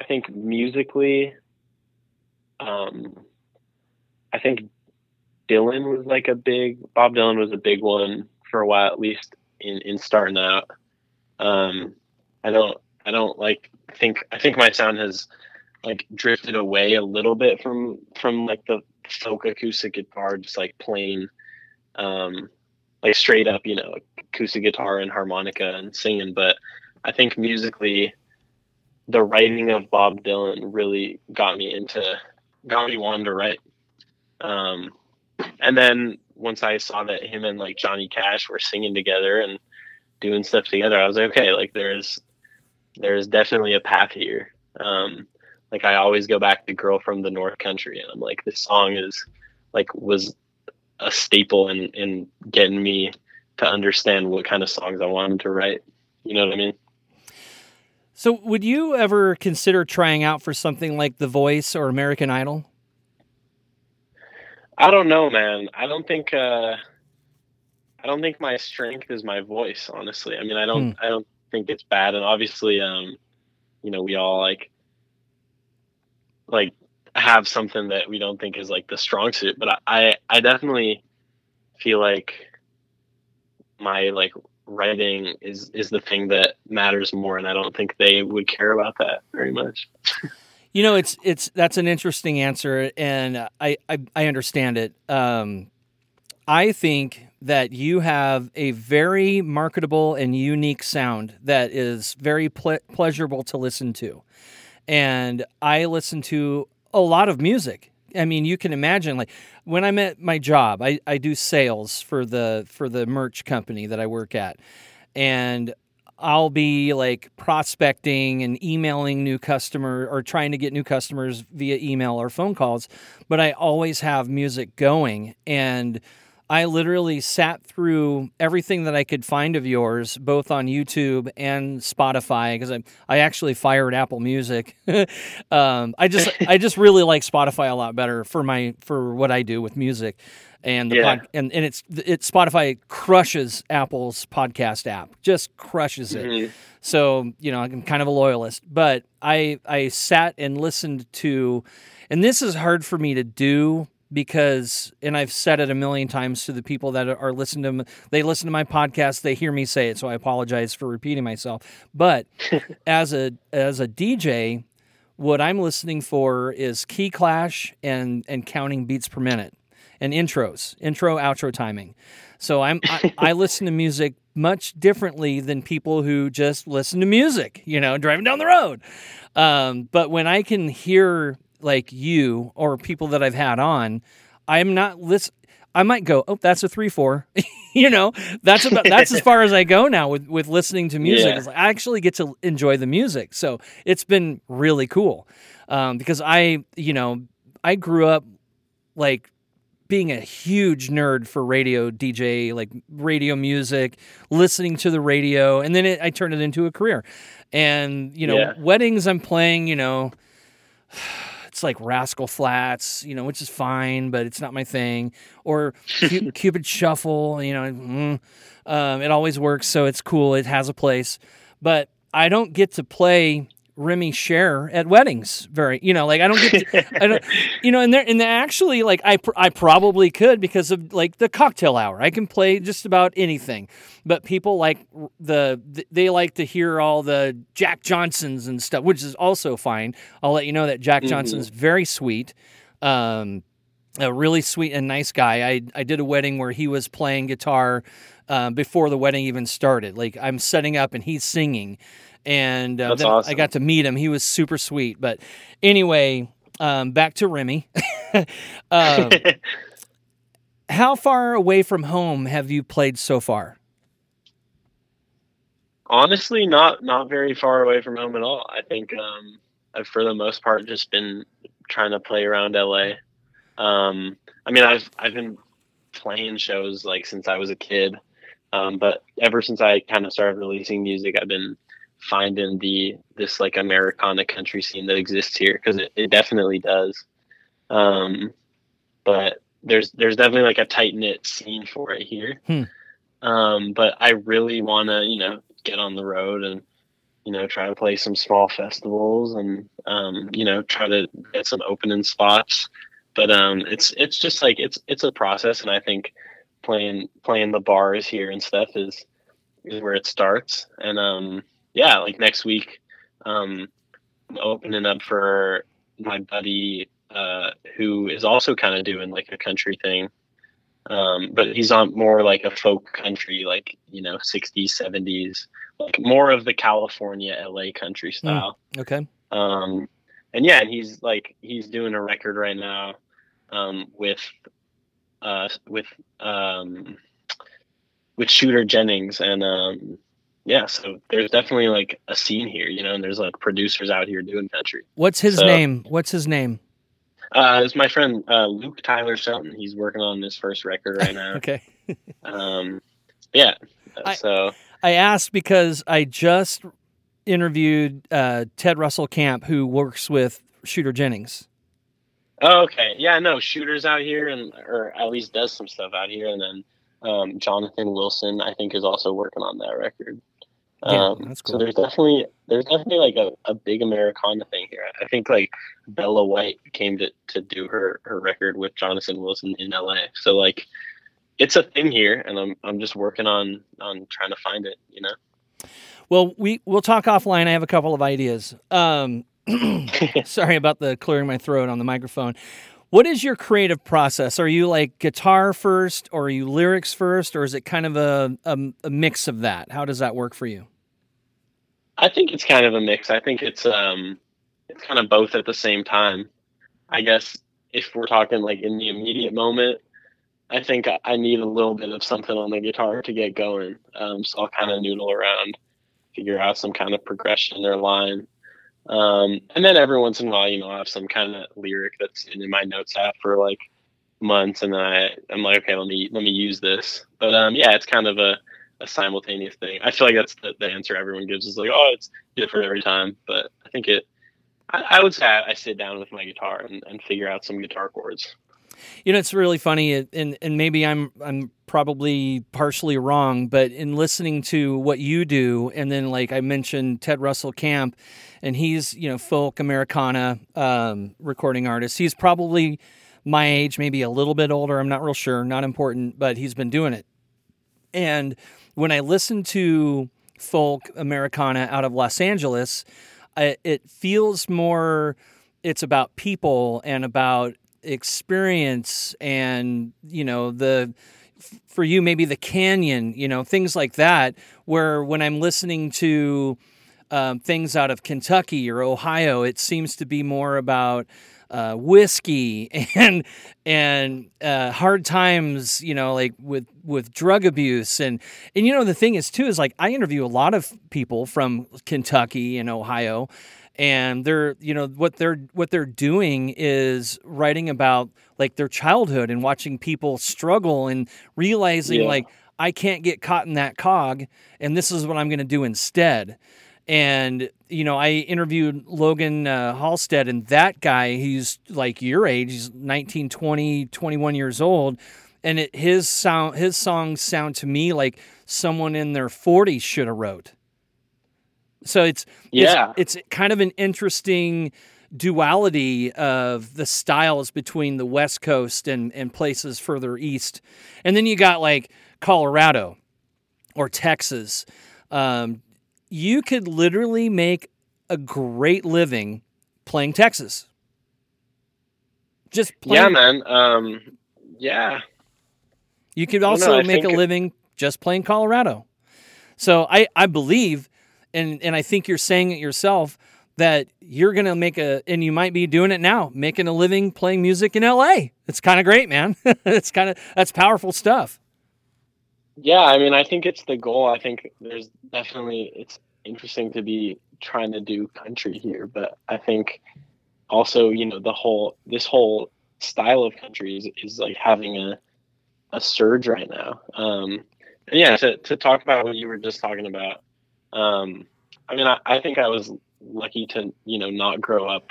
Speaker 3: I think musically, um, I think Dylan was like a big Bob Dylan was a big one for a while at least in in starting out. Um, I don't I don't like think I think my sound has like drifted away a little bit from from like the folk acoustic guitar, just like plain, um, like straight up, you know, acoustic guitar and harmonica and singing. But I think musically, the writing of Bob Dylan really got me into got me wanting to write. Um, and then once I saw that him and like Johnny Cash were singing together and doing stuff together, I was like, okay, like there's there's definitely a path here. Um, like I always go back to "Girl from the North Country," and I'm like, this song is like was a staple in in getting me to understand what kind of songs I wanted to write. You know what I mean?
Speaker 1: So, would you ever consider trying out for something like The Voice or American Idol?
Speaker 3: I don't know, man. I don't think uh, I don't think my strength is my voice. Honestly, I mean, I don't hmm. I don't think it's bad, and obviously, um, you know, we all like like have something that we don't think is like the strong suit, but I I, I definitely feel like my like writing is is the thing that matters more, and I don't think they would care about that very much.
Speaker 1: You know, it's it's that's an interesting answer, and I I, I understand it. Um, I think that you have a very marketable and unique sound that is very ple- pleasurable to listen to, and I listen to a lot of music. I mean, you can imagine like when I'm at my job, I, I do sales for the for the merch company that I work at, and I'll be like prospecting and emailing new customer or trying to get new customers via email or phone calls, but I always have music going. And I literally sat through everything that I could find of yours, both on YouTube and Spotify, because I, I actually fired Apple Music. um, I just I just really like Spotify a lot better for my for what I do with music and the yeah. pod, and and it's it Spotify crushes Apple's podcast app, just crushes it. Mm-hmm. So you know I'm kind of a loyalist, but I I sat and listened to, and this is hard for me to do because and I've said it a million times to the people that are listening to them, they listen to my podcast they hear me say it so I apologize for repeating myself but as a as a DJ what I'm listening for is key clash and and counting beats per minute and intros, intro outro timing. So I'm I, I, listen to music much differently than people who just listen to music, you know, driving down the road. Um, but when I can hear like you or people that I've had on, I'm not listen. I might go, oh, that's a three four. you know, that's about that's as far as I go now with with listening to music. Yeah. Like I actually get to enjoy the music, so it's been really cool um, because I, you know, I grew up like being a huge nerd for radio DJ, like radio music, listening to the radio, and then it, I turned it into a career. And you know, yeah. weddings I'm playing, you know, it's like Rascal Flatts, you know, which is fine, but it's not my thing. Or Cupid Shuffle, you know, mm, um, it always works, so it's cool. It has a place, but I don't get to play Remy Sher at weddings. Very, you know, like I don't get, to, I don't, you know, and they're and actually like I I probably could because of like the cocktail hour. I can play just about anything, but people like the they like to hear all the Jack Johnsons and stuff, which is also fine. I'll let you know that Jack mm-hmm. Johnson's very sweet. Um, a really sweet and nice guy. I I did a wedding where he was playing guitar uh, before the wedding even started. Like I'm setting up and he's singing and uh, awesome. I got to meet him. He was super sweet. But anyway, um, back to Remy. um, how far away from home have you played so far?
Speaker 3: Honestly, not not very far away from home at all. I think um, I've for the most part just been trying to play around LA. Um, I mean, I've I've been playing shows like since I was a kid, um, but ever since I kind of started releasing music, I've been finding the this like Americana country scene that exists here because it, it definitely does. Um, but there's there's definitely like a tight knit scene for it here. Hmm. Um, but I really want to you know get on the road and you know try to play some small festivals and um, you know try to get some opening spots but um, it's it's just like it's it's a process, and I think playing playing the bars here and stuff is is where it starts. And um, yeah, like next week, um, I'm opening up for my buddy uh, who is also kind of doing like a country thing. Um, but he's on more like a folk country, like you know, 60s, 70s, like more of the California, LA country style.
Speaker 1: Mm, okay.
Speaker 3: Um, and yeah, and he's like he's doing a record right now um, with uh, with um, with Shooter Jennings, and um, yeah, so there's definitely like a scene here, you know, and there's like producers out here doing country.
Speaker 1: What's his
Speaker 3: So-
Speaker 1: name? What's his name?
Speaker 3: Uh, it's my friend uh, Luke Tyler Shelton. He's working on his first record right now.
Speaker 1: Okay.
Speaker 3: um, yeah,
Speaker 1: I-
Speaker 3: so
Speaker 1: I asked because I just interviewed uh, Ted Russell Kamp, who works with Shooter Jennings.
Speaker 3: Oh, okay, yeah, no, shooters out here, and or at least does some stuff out here, and then um, Jonathan Wilson, I think, is also working on that record.
Speaker 1: Yeah,
Speaker 3: Um,
Speaker 1: that's
Speaker 3: So there's definitely there's definitely like a, a big Americana thing here. I think like Bella White came to, to do her, her record with Jonathan Wilson in LA. So like it's a thing here and I'm I'm just working on on trying to find it, you know.
Speaker 1: Well, we we'll talk offline. I have a couple of ideas. Um, sorry about the clearing my throat on the microphone. What is your creative process? Are you like guitar first, or are you lyrics first, or is it kind of a, a, a mix of that? How does that work for you?
Speaker 3: I think it's kind of a mix. I think it's um it's kind of both at the same time. I guess if we're talking like in the immediate moment, I think I- need a little bit of something on the guitar to get going. Um, so I'll kind of noodle around, figure out some kind of progression or line. Um, and then every once in a while, you know, I have some kind of lyric that's in my notes app for like months, and then I I'm like, okay, let me let me use this. But um, yeah, it's kind of a a simultaneous thing. I feel like that's the, the answer everyone gives is like, oh, it's different every time. But I think it, I, I would say I, I sit down with my guitar and, and figure out some guitar chords.
Speaker 1: You know, it's really funny, and and maybe I'm I'm probably partially wrong, but in listening to what you do, and then like I mentioned Ted Russell Kamp, and he's you know folk Americana um, recording artist. He's probably my age, maybe a little bit older. I'm not real sure, not important, but he's been doing it. And when I listen to folk Americana out of Los Angeles, I, it feels more. It's about people and about experience and you know the for you maybe the canyon you know things like that where when i'm listening to um, things out of kentucky or ohio it seems to be more about uh, whiskey and and uh, hard times you know like with with drug abuse. And and you know the thing is too is like i interview a lot of people from kentucky and ohio and they're you know what they're what they're doing is writing about like their childhood and watching people struggle and realizing
Speaker 3: Yeah.
Speaker 1: like I can't get caught in that cog and this is what I'm going to do instead. And you know, I interviewed Logan uh, Halstead and that guy he's like your age, he's 19, 20, 21 years old and it, his sound his songs sound to me like someone in their 40s should have wrote. So it's
Speaker 3: Yeah.
Speaker 1: it's, it's kind of an interesting duality of the styles between the West Coast and, and places further east. And then you got like Colorado or Texas. Um, you could literally make a great living playing Texas. Just playing.
Speaker 3: Yeah, man. Um, yeah.
Speaker 1: You could also make a living just playing Colorado. So I, I believe, and, and I think you're saying it yourself, that you're going to make a, and you might be doing it now, making a living playing music in LA. It's kind of great, man. it's kind of, that's powerful stuff.
Speaker 3: Yeah, I mean, I think it's the goal. I think there's definitely it's interesting to be trying to do country here, but I think also, you know, the whole this whole style of country is, is like having a a surge right now. Um, yeah, to to talk about what you were just talking about, um, I mean, I, I think I was lucky to you know not grow up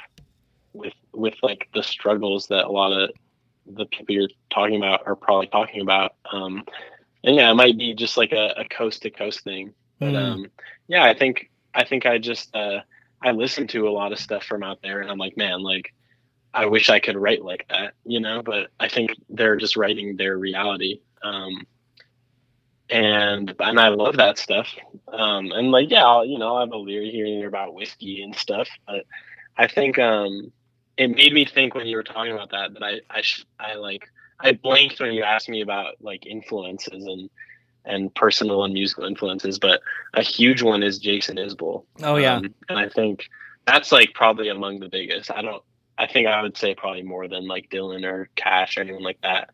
Speaker 3: with with like the struggles that a lot of the people you're talking about are probably talking about. Um, and yeah, it might be just like a, a coast to coast thing. But
Speaker 1: Mm.
Speaker 3: um, yeah, I think I think I just uh, I listen to a lot of stuff from out there, and I'm like, man, like I wish I could write like that, you know, but I think they're just writing their reality. Um, and and I love that stuff. Um, and like, yeah, I'll, you know, I have a lyric hearing about whiskey and stuff, but I think um, it made me think when you were talking about that that I I sh- I like I blanked when you asked me about like influences and and personal and musical influences, but a huge one is Jason Isbell.
Speaker 1: Oh yeah,
Speaker 3: um, and I think that's like probably among the biggest. I don't. I think I would say probably more than like Dylan or Cash or anyone like that.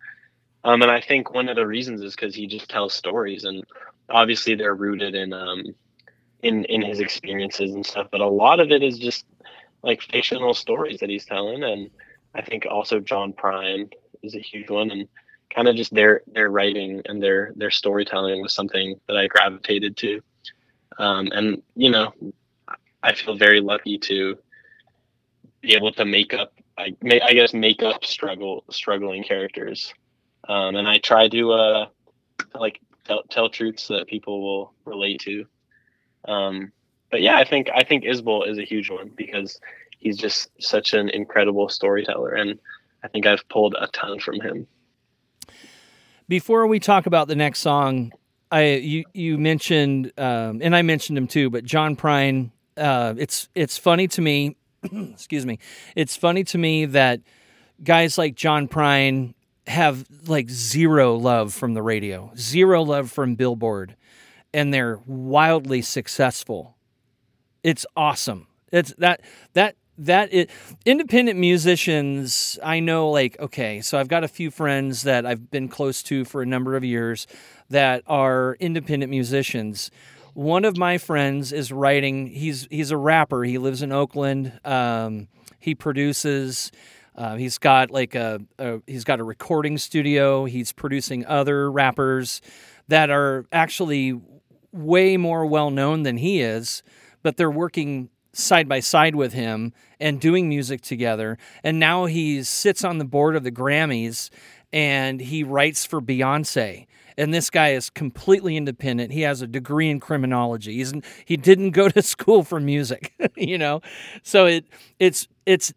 Speaker 3: Um, and I think one of the reasons is because he just tells stories, and obviously they're rooted in um, in in his experiences and stuff. But a lot of it is just like fictional stories that he's telling, and I think also John Prine is a huge one, and kind of just their their writing and their their storytelling was something that I gravitated to. Um, and you know, I feel very lucky to be able to make up, I, I guess, make up struggle struggling characters um, and I try to uh, like tell, tell truths that people will relate to. Um, but yeah, I think I think Isbell is a huge one because he's just such an incredible storyteller, and I think I've pulled a ton from him.
Speaker 1: Before we talk about the next song, I you you mentioned um, and I mentioned him too, but John Prine. Uh, it's it's funny to me. excuse me. It's funny to me that guys like John Prine have like zero love from the radio, zero love from Billboard, and they're wildly successful. It's awesome. It's that that that it, independent musicians i know like okay so i've got a few friends that i've been close to for a number of years that are independent musicians one of my friends is writing he's he's a rapper he lives in oakland um, he produces uh, he's got like a, a, he's got a recording studio. He's producing other rappers that are actually way more well known than he is, but they're working side by side with him and doing music together. And now he sits on the board of the Grammys and he writes for Beyonce. And this guy is completely independent. He has a degree in criminology. He's he didn't go to school for music, you know. So it it's it's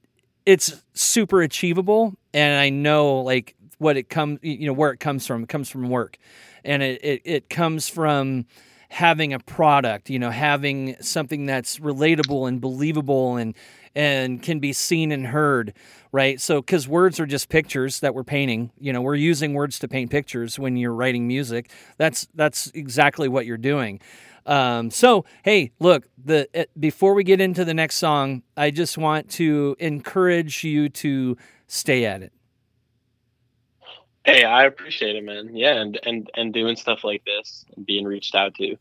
Speaker 1: it's super achievable and I know like what it comes you know where it comes from. It comes from work. And it, it, it comes from having a product, you know, having something that's relatable and believable and and can be seen and heard, right? So cuz words are just pictures that we're painting, you know, we're using words to paint pictures when you're writing music. That's that's exactly what you're doing. Um, so, hey, look, the uh, before we get into the next song, I just want to encourage you to stay at it.
Speaker 3: Hey, I appreciate it, man. Yeah, and and and doing stuff like this and being reached out to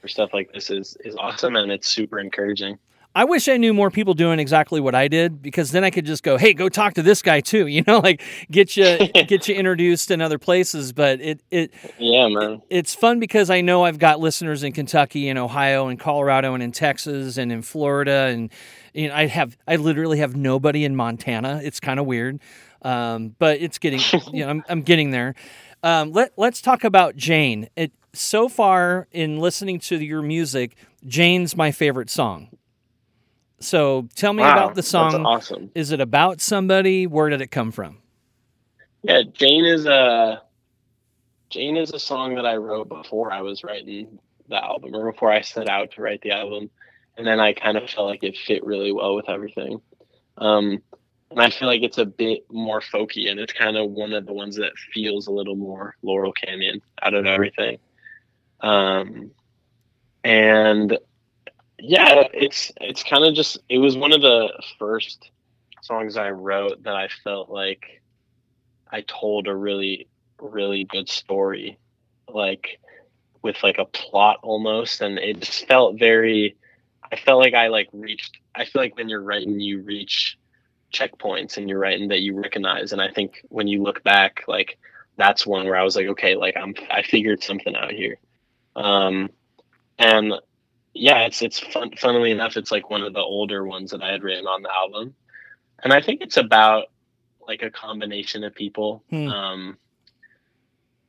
Speaker 3: for stuff like this is is awesome, and it's super encouraging.
Speaker 1: I wish I knew more people doing exactly what I did because then I could just go, "Hey, go talk to this guy too," you know, like get you get you introduced in other places. But it it
Speaker 3: yeah, man,
Speaker 1: it, it's fun because I know I've got listeners in Kentucky and Ohio and Colorado and in Texas and in Florida and you know I have I literally have nobody in Montana. It's kind of weird, um, but it's getting you know I'm I'm getting there. Um, let let's talk about Jane. It so far in listening to your music, Jane's my favorite song. So tell me wow, about the song.
Speaker 3: awesome.
Speaker 1: Is it about somebody? Where did it come from?
Speaker 3: Yeah, Jane is a Jane is a song that I wrote before I was writing the album, or before I set out to write the album, and then I kind of felt like it fit really well with everything. Um, and I feel like it's a bit more folky, and it's kind of one of the ones that feels a little more Laurel Canyon out of everything. Um, and yeah, it's it's kind of just it was one of the first songs I wrote that I felt like I told a really really good story, like with like a plot almost, and it just felt very. I felt like I like reached. I feel like when you're writing, you reach checkpoints and you're writing that you recognize, and I think when you look back, like that's one where I was like, okay, like I'm I figured something out here. Um, and yeah, it's it's fun. Funnily enough, it's like one of the older ones that I had written on the album, and I think it's about like a combination of people. Hmm. Um,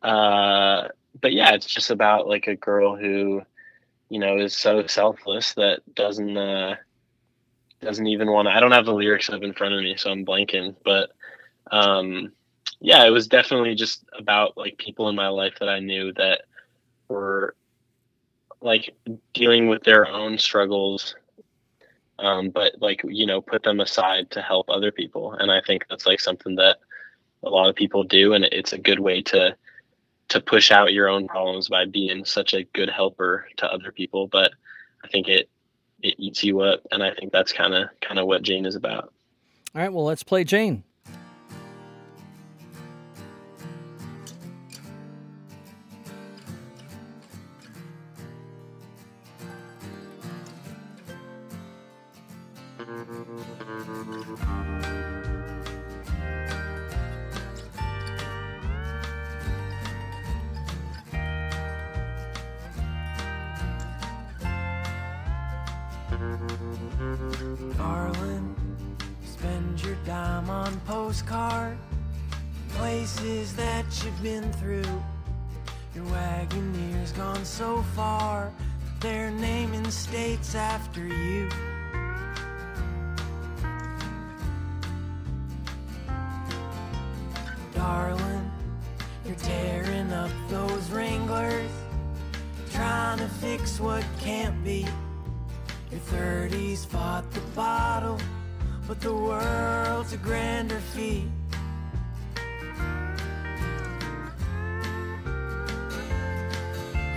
Speaker 3: uh, but yeah, it's just about like a girl who, you know, is so selfless that doesn't uh, doesn't even want to. I don't have the lyrics up in front of me, so I'm blanking. But um, yeah, it was definitely just about like people in my life that I knew that were like dealing with their own struggles um, but like you know put them aside to help other people. And i think that's like something that a lot of people do and it's a good way to to push out your own problems by being such a good helper to other people. But i think it it eats you up and i think that's kind of kind of what jane is about.
Speaker 1: All right well let's play jane
Speaker 4: postcard, places that you've been through. Your Wagoneer's gone so far, they're naming states after you. But the world's a grander feat.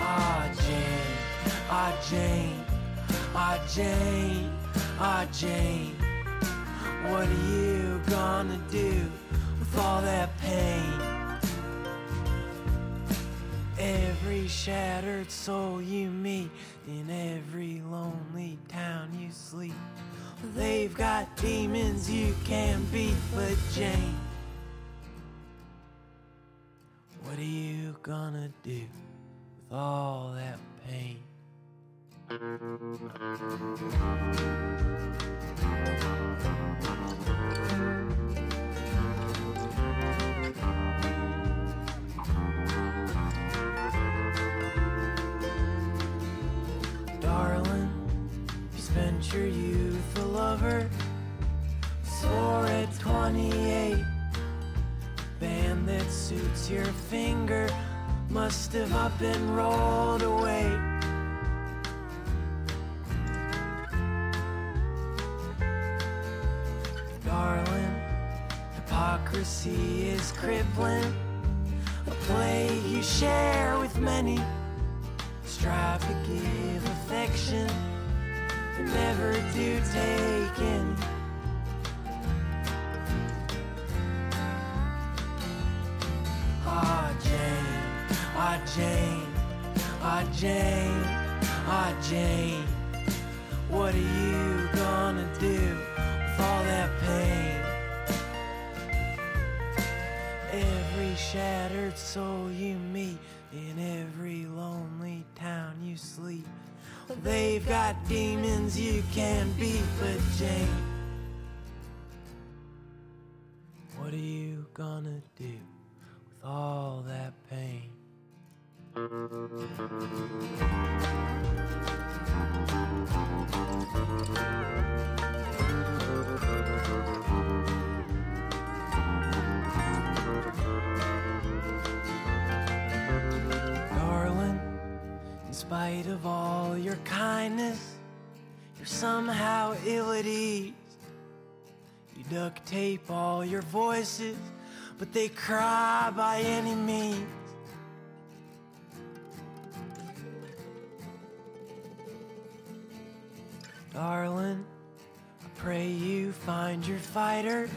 Speaker 4: Ah, Jane, ah, Jane, ah, Jane, ah, Jane. What are you gonna do with all that pain? Every shattered soul you meet in every lonely town you sleep. They've got demons you can't beat, but Jane, what are you gonna do with all that pain? Darling, you spent your youth lover, swore at 28. Band that suits your finger must have up and rolled away. Darling, hypocrisy is crippling, a plague you share with many. Strive to give affection, never do take any. Ah, Jane, ah, Jane, ah, Jane, ah, Jane. What are you gonna do with all that pain? Every shattered soul you meet in every lonely town you sleep. They've got demons you can't beat, but Jane, what are you gonna do with all that pain? Darling, spite of all your kindness, you're somehow ill at ease. You duct tape all your voices, but they cry by any means. Darling, I pray you find your fighter,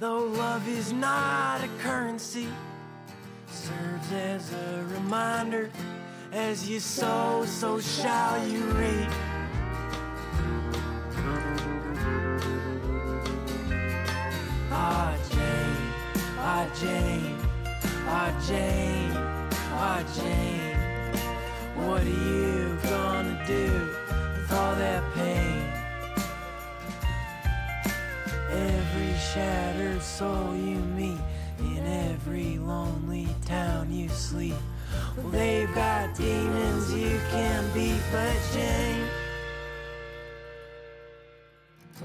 Speaker 4: though love is not a currency serves as a reminder as you sow, so shall you reap. Ah, Jane, ah, Jane, ah, Jane, ah, Jane. What are you gonna do with all that pain? Every shattered soul you meet in every lonely town you sleep. Well, they've got demons you can't beat, but Jane,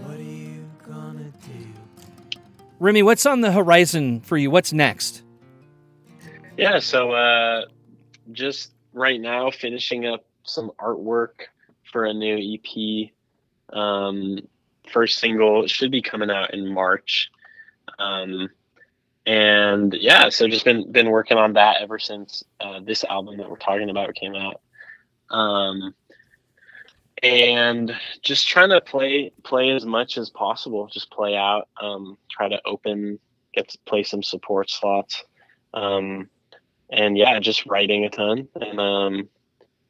Speaker 4: what are you gonna do?
Speaker 1: Remy, what's on the horizon for you? What's next?
Speaker 3: Yeah, so uh, just right now, finishing up some artwork for a new EP. Um, first single should be coming out in March. Um, and yeah, so just been been working on that ever since uh, this album that we're talking about came out. Um, and just trying to play play as much as possible, just play out, um, try to open, get to play some support slots. Um, and yeah, just writing a ton. And um,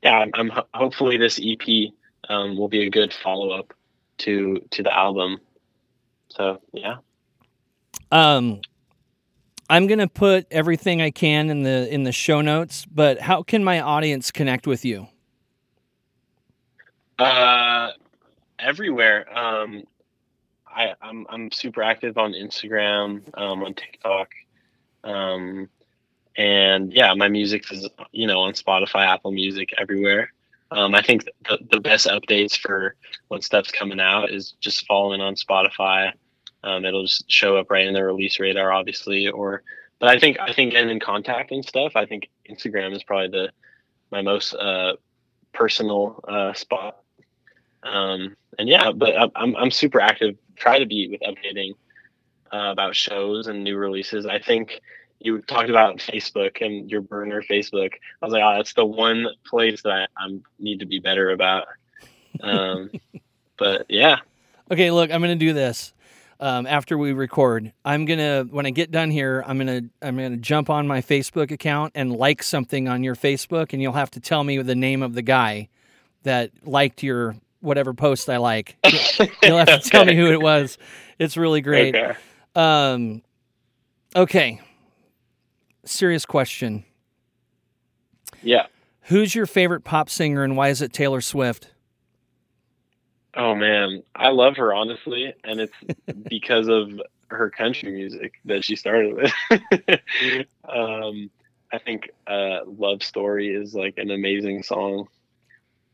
Speaker 3: yeah, I'm, I'm ho- hopefully this EP um, will be a good follow up to to the album. So yeah,
Speaker 1: Um, I'm gonna put everything I can in the in the show notes. But how can my audience connect with you?
Speaker 3: uh, everywhere. Um, I I'm I'm super active on Instagram, um, on TikTok, um, and yeah, my music is you know on Spotify, Apple Music, everywhere. Um, I think the, the best updates for when stuff's coming out is just following on Spotify. Um, it'll just show up right in the release radar, obviously. Or, but I think I think getting in contact and stuff. I think Instagram is probably the my most uh, personal uh, spot. Um, and yeah, but I- I'm I'm super active. Try to be with updating uh, about shows and new releases. I think you talked about Facebook and your burner Facebook. I was like, oh, that's the one place that I, I need to be better about. Um, but yeah,
Speaker 1: Okay, look, I'm gonna do this. Um, after we record, I'm gonna when I get done here, I'm gonna I'm gonna jump on my Facebook account and like something on your Facebook, and you'll have to tell me the name of the guy that liked your whatever post I like. You'll have to tell me who it was. It's really great.
Speaker 3: Okay.
Speaker 1: Um, okay. Serious question.
Speaker 3: Yeah.
Speaker 1: Who's your favorite pop singer and why is it Taylor Swift?
Speaker 3: Oh man, I love her honestly, and it's because of her country music that she started with. um, I think uh, "Love Story" is like an amazing song,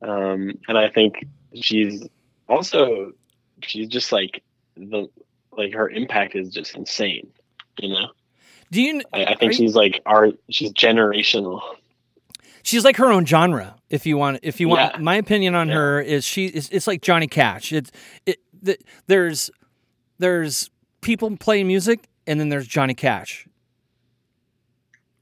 Speaker 3: um, and I think she's also she's just like the like her impact is just insane. You know,
Speaker 1: Do you?
Speaker 3: I, I think she's like our she's generational.
Speaker 1: She's like her own genre. If you want, if you want,
Speaker 3: Yeah.
Speaker 1: my opinion on
Speaker 3: Yeah.
Speaker 1: her is she is it's like Johnny Cash. It's it, the, there's there's people playing music and then there's Johnny Cash,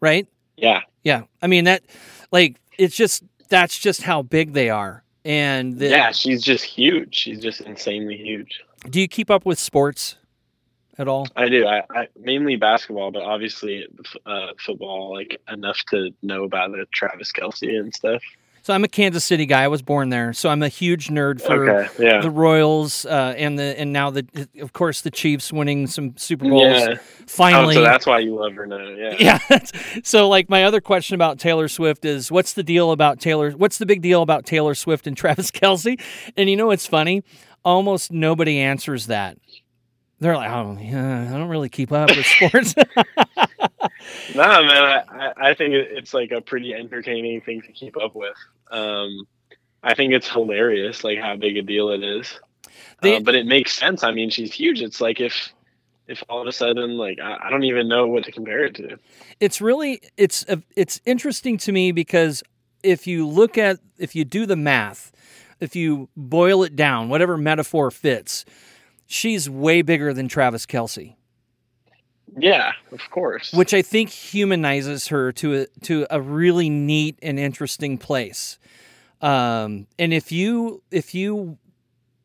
Speaker 1: right?
Speaker 3: Yeah,
Speaker 1: Yeah, I mean that like it's just that's just how big they are. And the,
Speaker 3: yeah, she's just huge. She's just insanely huge.
Speaker 1: do you keep up with sports at all?
Speaker 3: I do. I, I mainly basketball, but obviously uh, football, like enough to know about the Travis Kelce and stuff.
Speaker 1: So I'm a Kansas City guy. I was born there, so I'm a huge nerd for
Speaker 3: okay, yeah,
Speaker 1: the Royals uh, and the and now the of course the Chiefs winning some Super Bowls
Speaker 3: yeah.
Speaker 1: finally.
Speaker 3: Oh, so that's why you love her now. Yeah.
Speaker 1: yeah. so like my other question about Taylor Swift is what's the deal about Taylor? What's the big deal about Taylor Swift and Travis Kelce? And you know what's funny? Almost nobody answers that. They're like, oh yeah, I don't really keep up with sports.
Speaker 3: Nah, man, I, I- think it's like a pretty entertaining thing to keep up with. Um, I think it's hilarious, like how big a deal it is.
Speaker 1: They-
Speaker 3: Uh, but it makes sense. I mean, she's huge. It's like if if all of a sudden, like I, I don't even know what to compare it to.
Speaker 1: it's really it's uh, it's interesting to me because if you look at if you do the math if you boil it down whatever metaphor fits she's way bigger than Travis Kelce
Speaker 3: Yeah, of course.
Speaker 1: which i think humanizes her to a, to a really neat and interesting place. Um, and if you if you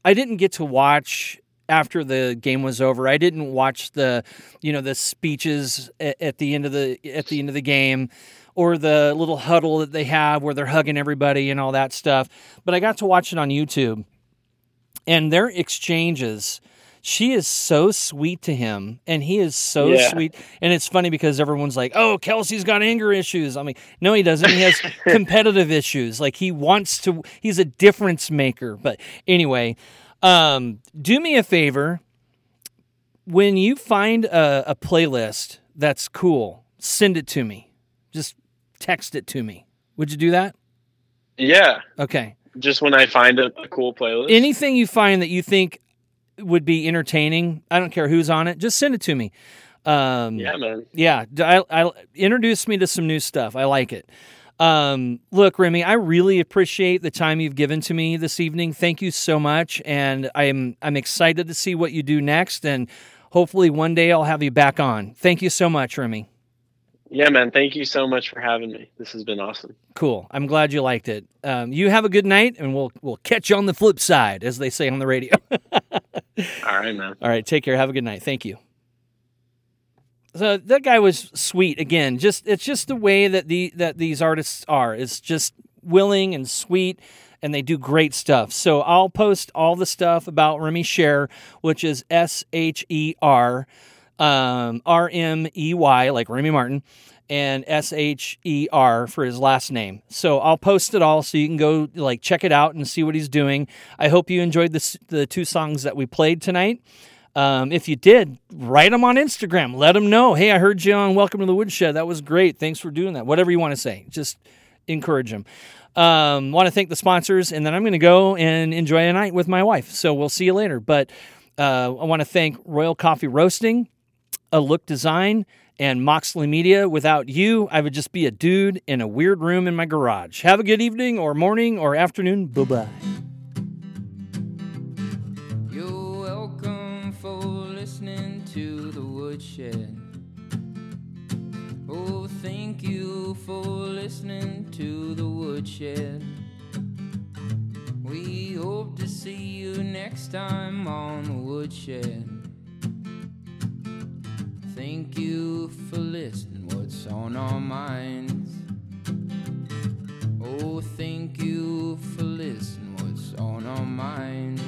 Speaker 1: i didn't get to watch after the game was over. I didn't watch the you know the speeches at, at the end of the at the end of the game or the little huddle that they have where they're hugging everybody and all that stuff. But i got to watch it on youtube and their exchanges she is so sweet to him and he is so
Speaker 3: Yeah.
Speaker 1: sweet. And it's funny because everyone's like oh Kelce's got anger issues. I mean no he doesn't. He has competitive issues. Like he wants to he's a difference maker. But anyway um, do me a favor. When you find a, a playlist that's cool send it to me. Just text it to me. Would you do that?
Speaker 3: Yeah,
Speaker 1: okay
Speaker 3: just when I find a, a cool playlist.
Speaker 1: anything you find that you think would be entertaining. I don't care who's on it. Just send it to me. Um,
Speaker 3: Yeah, man.
Speaker 1: yeah, I, I introduce me to some new stuff. I like it. Um, look, Remy, I really appreciate the time you've given to me this evening. Thank you so much, and I'm I'm excited to see what you do next, and hopefully one day I'll have you back on. Thank you so much, Remy.
Speaker 3: Yeah, man. Thank you so much for having me. This has been awesome.
Speaker 1: Cool. I'm glad you liked it. Um, you have a good night, and we'll we'll catch you on the flip side, as they say on the radio.
Speaker 3: All right, man.
Speaker 1: All right, take care. Have a good night. Thank you. So that guy was sweet again. Just it's just the way that the that these artists are. It's just willing and sweet and they do great stuff. So I'll post all the stuff about Remy Sher, which is S H E R um, R M E Y, like Remy Martin, and S H E R for his last name. So I'll post it all so you can go like check it out and see what he's doing. I hope you enjoyed the the two songs that we played tonight. Um, if you did, write them on Instagram. Let them know. Hey, I heard you on Welcome to the Woodshed. That was great. Thanks for doing that. Whatever you want to say, just encourage them. Um, want to thank the sponsors, and then I'm going to go and enjoy a night with my wife. So we'll see you later. But uh, I want to thank Royal Coffee Roasting, A Look Design, and Moxley Media. Without you, I would just be a dude in a weird room in my garage. Have a good evening, or morning, or afternoon. Bye bye.
Speaker 2: You're welcome for listening to the woodshed. Oh, thank you for listening to the woodshed. We hope to see you next time on the woodshed. Thank you for listening, what's on our minds. Oh, thank you for listening, what's on our minds.